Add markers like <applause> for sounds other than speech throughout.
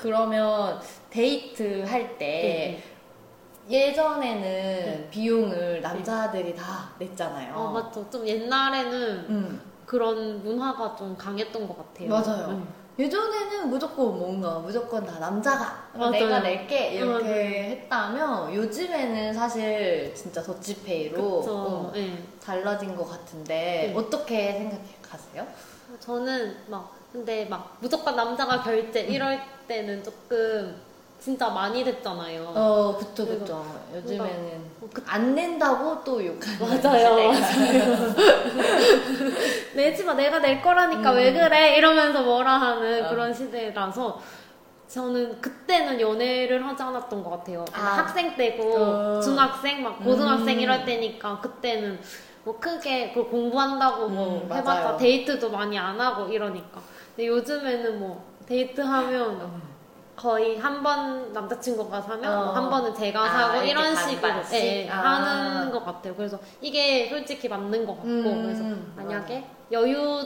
그러면 데이트 할때 예전에는 비용을 남자들이 다 냈잖아요. 어, 맞죠. 좀 옛날에는 음, 그런 문화가 좀 강했던 것 같아요. 맞아요. 음. 예전에는 무조건 뭔가 무조건 다 남자가 맞아요. 내가 낼게 이렇게 맞아요. 했다면 요즘에는 사실 진짜 더치페이로. 어, 예. 달라진 것 같은데 네. 어떻게 생각하세요? 저는 막 근데 막 무조건 남자가 결제 음. 이럴 때는 조금 진짜 많이 됐잖아요. 어, 그쵸, 그쵸. 요즘에는 어, 그- 안 낸다고 또 욕하는 맞아요. <laughs> 내지 마 내가 낼 거라니까 음. 왜 그래 이러면서 뭐라 하는 어. 그런 시대라서 저는 그때는 연애를 하지 않았던 것 같아요. 아. 학생 때고 어. 중학생 막 고등학생 음. 이럴 때니까 그때는 뭐 크게 그 공부한다고 뭐 음, 해봤자 맞아요. 데이트도 많이 안 하고 이러니까. 근데 요즘에는 뭐 데이트하면 거의 한 번 남자친구가 사면 어. 뭐한 번은 제가 아, 사고 이런 식으로? 예, 예, 아. 하는 것 같아요. 그래서 이게 솔직히 맞는 것 같고 음, 그래서 만약에 여유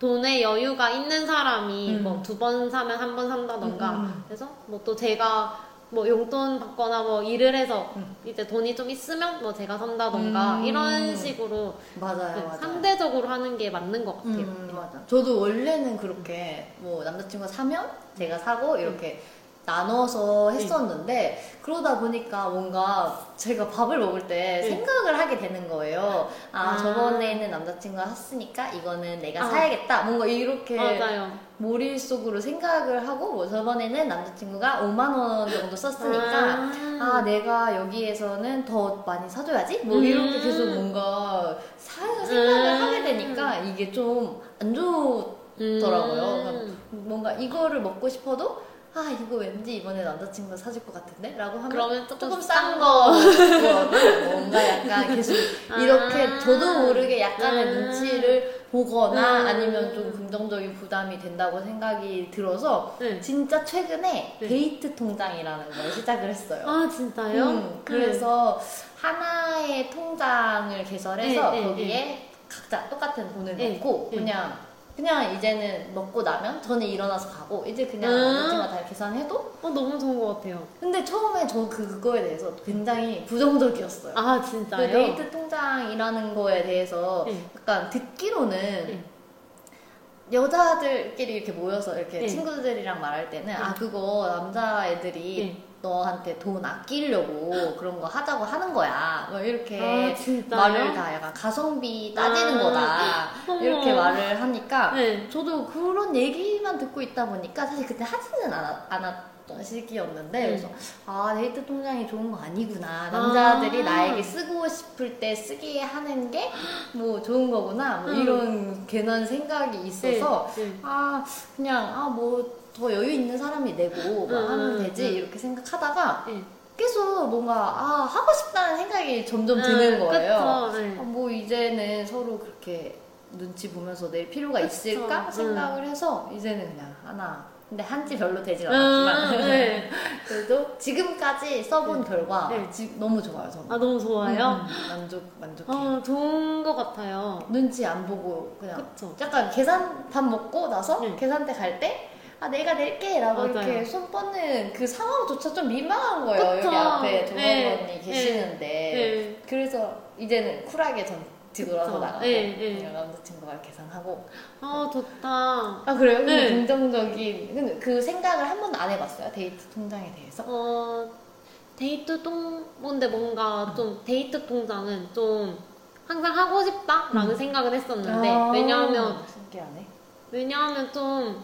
돈에 여유가 있는 사람이 음. 뭐두 번 사면 한 번 산다던가 음, 음. 그래서 뭐 또 제가 뭐 용돈 받거나 뭐 일을 해서 음. 이제 돈이 좀 있으면 뭐 제가 산다던가 음. 이런 식으로 맞아요, 네, 맞아요. 상대적으로 하는 게 맞는 것 같아요. 음, 맞아. 저도 원래는 그렇게 뭐 남자친구가 사면 제가 사고 이렇게 나눠서 했었는데 그러다 보니까 뭔가 제가 밥을 먹을 때 네. 생각을 하게 되는 거예요. 아, 아. 저번에는 남자친구가 샀으니까 이거는 내가 아. 사야겠다. 뭔가 이렇게 맞아요. 머릿속으로 생각을 하고 뭐 저번에는 남자친구가 5만 원 정도 썼으니까 아, 아 내가 여기에서는 더 많이 사줘야지 뭐 음. 이렇게 계속 뭔가 사, 생각을 음. 하게 되니까 이게 좀 안 좋더라고요 뭔가 이거를 먹고 싶어도 아 이거 왠지 이번에 남자친구가 사줄 것 같은데 라고 하면 그러면 조금, 조금 싼싼 거. 뭔가 약간 계속 이렇게 아. 저도 모르게 약간의 음. 눈치를 보거나 음. 아니면 좀 긍정적인 부담이 된다고 생각이 들어서 네. 진짜 최근에 네. 데이트 통장이라는 걸 시작을 했어요. 아 진짜요? 음, 그래서 하나의 통장을 개설해서 네, 네, 거기에 각자 똑같은 돈을 네, 넣고 네. 그냥 그냥 이제는 먹고 나면 저는 일어나서 가고 이제 그냥 음. 남자친구가 다 계산해도 어 너무 좋은 것 같아요. 근데 처음에 저 그- 그거에 대해서 굉장히 부정적이었어요. 아그 진짜요? 데이트 통장이라는 거에 대해서 네. 약간 듣기로는 네. 여자들끼리 이렇게 모여서 이렇게 네. 친구들이랑 말할 때는 아 그거 남자애들이 네. 너한테 돈 아끼려고 그런 거 하자고 하는 거야. 뭐 이렇게 아? 말을 다 약간 가성비 따지는 아. 거다. 이렇게 말을 하니까 네. 저도 그런 얘기만 듣고 있다 보니까 사실 그때 하지는 않았, 않았던 시기였는데 네. 그래서 아 데이트 통장이 좋은 거 아니구나 남자들이 아. 나에게 쓰고 싶을 때 쓰게 하는 게 뭐 좋은 거구나 뭐 음. 이런 괜한 생각이 있어서 네. 네. 아 그냥 아뭐 더 여유 있는 사람이 내고 뭐 음, 하면 음, 되지 음. 이렇게 생각하다가 네. 계속 뭔가 아 하고 싶다는 생각이 점점 드는 음, 거예요. 그쵸, 네. 아, 뭐 이제는 서로 그렇게 눈치 보면서 낼 필요가. 있을까 음. 생각을 해서 이제는 그냥 하나. 근데 한지 별로 되진 음, 않았지만 네. <laughs> 그래도 지금까지 써본 결과 네. 지- 너무 좋아요 저는. 아 너무 좋아요. 음, 음, 만족 만족해. 아 좋은 것 같아요. 눈치 안 보고 그냥 그쵸. 약간 계산 밥 먹고 나서 네. 계산대 갈 때 아 내가 낼게라고. 이렇게 손 뻗는 그 상황조차 좀 민망한 거예요 그쵸. 여기 앞에 조범 네. 언니 계시는데 네. 그래서 이제는 쿨하게 전 뒤돌아서. 나가고 네, 네. 남자친구가 계산하고 아 좋다. 아 그래요? 네. 긍정적인 근데 그 생각을 한 번도 안 해봤어요 데이트 통장에 대해서 어 데이트 통 뭔데 뭔가 좀 데이트 통장은 좀 항상 하고 싶다라는 음. 생각을 했었는데 아, 왜냐하면 신기하네 왜냐하면 좀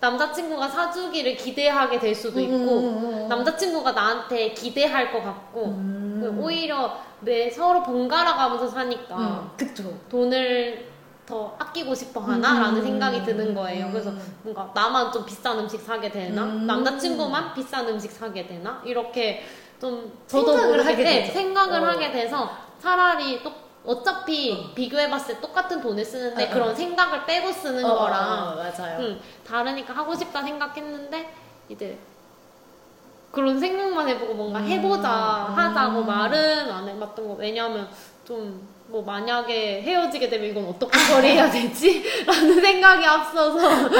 남자친구가 사주기를 기대하게 될 수도 있고 음, 음, 음. 남자친구가 나한테 기대할 것 같고 음. 그 오히려 매 서로 번갈아 가면서 사니까 음, 그쵸 돈을 더 아끼고 싶어 하나라는 음. 생각이 드는 거예요. 그래서 음. 뭔가 나만 좀 비싼 음식 사게 되나? 음. 남자친구만 비싼 음식 사게 되나? 이렇게 좀 저도 생각을 하게 네. 생각을 어. 하게 돼서 차라리 또 어차피 비교해봤을 때 똑같은 돈을 쓰는데 어, 어. 그런 생각을 빼고 쓰는 어, 거랑 어, 맞아요 음, 다르니까 하고 싶다 생각했는데 이제 그런 생각만 해보고 뭔가 음, 해보자 음. 하자고 말은 안 해봤던 거 왜냐하면 좀 뭐 만약에 헤어지게 되면 이건 어떻게 처리해야 되지? <laughs> 라는 생각이 앞서서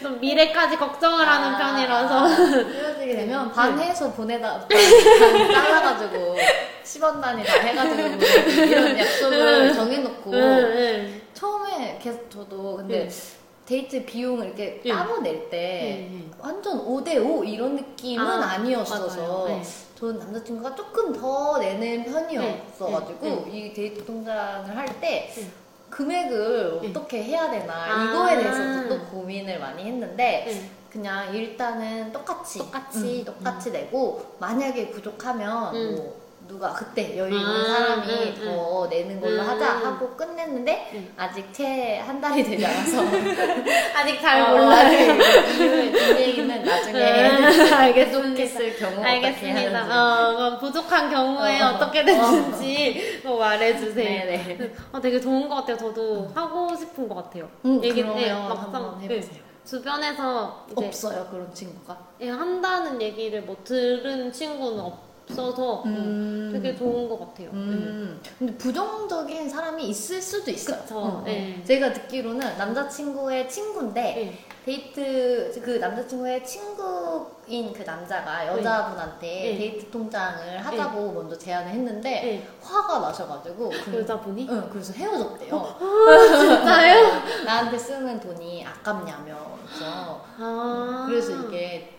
좀 미래까지 걱정을 하는 아, 편이라서 헤어지게 되면 반 해서 보내다 반 잘라가지고 10원 단위 다 해가지고 이런 약속을 정해놓고 응, 응. 처음에 계속 저도 근데 응. 데이트 비용을 이렇게 응. 따로 낼때 응, 응. 완전 5대5 이런 느낌은 아, 아, 니었어서 맞아요. 네. 저는 남자친구가 조금 더 내는 편이었어가지고 네, 이 데이트 통장을 할 때 네. 금액을 네. 어떻게 해야 되나 아. 이거에 대해서 또 고민을 많이 했는데 응. 그냥 일단은 똑같이 똑같이. 응, 똑같이 내고 만약에 부족하면 음. 뭐 누가 그때 여유 있는 아, 사람이 음, 더 내는 걸로 음. 하자 하고 끝냈는데 음. 아직 채 한 달이 되지 않아서 <laughs> 아직 잘 어, 몰라요. 아직 이, 이 얘기는 나중에 네. 부족했을 경우 알겠습니다. 어, 그럼 부족한 경우에 어, 어, 떻게 어. 됐는지 또 말해주세요. 네네 어, 되게 좋은 것 같아요. 저도 하고 싶은 것 같아요. 음, 얘기- 그러면 네, 막상, 해보세요 주변에서 이제 없어요 그런 친구가 예, 한다는 얘기를 뭐 들은 친구는 없 어서 어, 음. 되게 좋은 것 같아요. 음, 근데 부정적인 사람이 있을 수도 있어요. 그쵸, 어, 어. 네. 제가 듣기로는 남자친구의 친구인데 네. 데이트 그 남자친구의 친구인 그 남자가 여자분한테 네. 데이트 통장을 하자고 먼저 제안을 했는데 네. 화가 나셔가지고 그, 여자분이? 응, 그래서 헤어졌대요. 아, 진짜요? 나한테 쓰는 돈이 아깝냐면서 아. 그래서 이게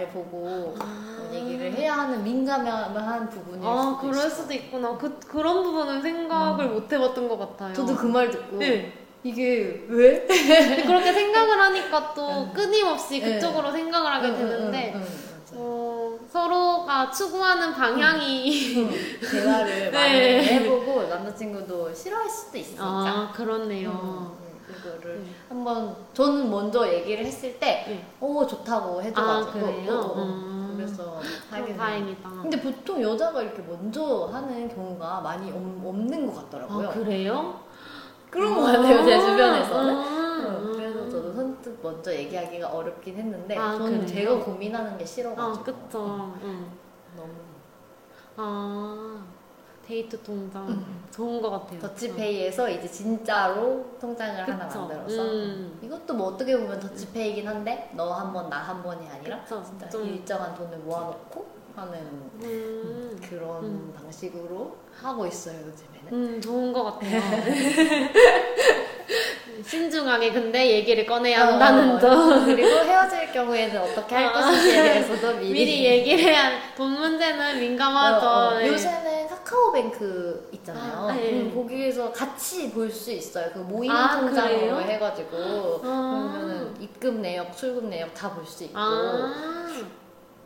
잘 보고 아. 얘기를 해야 하는 민감한 부분일 아, 수도 그럴 있어요. 수도 있구나. 그, 그런 부분은 생각을 못 해봤던 것 같아요. 저도 그 말 듣고 네. 이게 왜? 그렇게 생각을 하니까 또 끊임없이 네. 그쪽으로 생각을 하게 응, 응, 되는데, 응, 응, 맞아요. 어, 서로가 추구하는 방향이. 응, 대화를 <laughs> 많이 네. 해보고 남자친구도 싫어할 수도 있으니까 아, 그렇네요. 음, 음, 그거를 음. 한번 저는 먼저 얘기를 했을 때 네. 오 좋다고 해줘가지고 아, 그래요? 어, 어, 음. 그래서 하게. 다행이다. 근데 보통 여자가 이렇게 먼저 하는 경우가 많이 없, 없는 것 같더라고요. 아, 그래요? 그런 것 같아요 제 아, 주변에서는. 아, 어, 그래서 저도 선뜻 먼저 얘기하기가 어렵긴 했는데 아, 저는 그래요? 제가 고민하는 게 싫어가지고 아, 그쵸. 응. 너무 아, 데이트 통장. 음. 좋은 것 같아요. 더치페이에서 이제 진짜로 통장을 하나 그쵸. 만들어서 음. 이것도 뭐 어떻게 보면 더치페이긴 한데 너 한 번 나 한 번이 아니라 그쵸. 진짜 좀- 일정한 돈을 모아놓고 하는 음. 그런 음. 방식으로 하고 있어요 요즘에는. 음, 좋은 것 같아요. <laughs> 신중하게 근데 얘기를 꺼내야 한다는 어, 점. 그리고 헤어질 경우에는 어떻게 할 아. 것인지에 대해서도 미리, 미리 얘기를 해야 돈 문제는 민감하죠. 어, 어. 네. 요새는 카카오뱅크 있잖아요. 아, 네. 음, 거기에서 같이 볼 수 있어요. 그 모임 아, 통장으로 그래요? 해가지고 아. 그러면은 입금 내역, 출금 내역 다 볼 수 있고 아,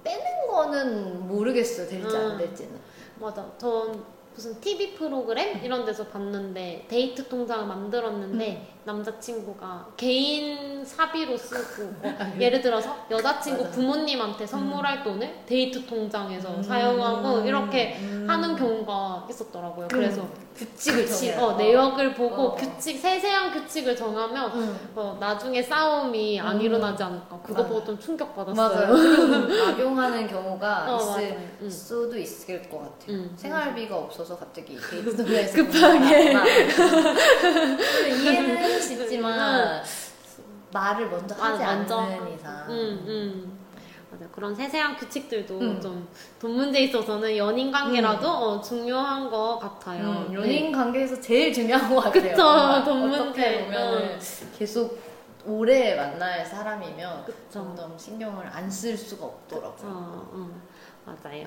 빼는 거는 모르겠어요. 될지 음. 안 될지는. 맞아. 전 무슨 TV 프로그램 이런 데서 봤는데 데이트 통장을 만들었는데 음. 남자친구가 개인 사비로 쓰고 어, <laughs> 예를 들어서 여자친구 맞아. 부모님한테 선물할 돈을 데이트 통장에서 음. 사용하고 이렇게 음. 하는 경우가 있었더라고요. 그래서 규칙을 규칙, 정해요. 어, 내역을 보고 어. 규칙 세세한 규칙을 정하면 응. 어, 나중에 싸움이 안 음. 일어나지 않을까. 그거. 보고 좀 충격 받았어요. 맞아요. <laughs> 그리고 악용하는 경우가 어, 있을. 응. 수도 있을 것 같아요. 응. 생활비가 없어서 갑자기 <laughs> 데이트 동네에서 급하게. <laughs> 이해는 있지만 말을 먼저 아, 하지 먼저. 않는 이상 음, 음. 맞아. 그런 세세한 규칙들도 음. 좀돈 문제에 있어서는 연인 관계라도 어, 중요한 것 같아요. 음, 연인 관계에서 제일 중요한 것 같아요. 그쵸, 돈 문제. 보면 계속 오래 만날 사람이면 그쵸. 점점 신경을 안 쓸 수가 네. 없더라고요. 어, 어, 맞아요.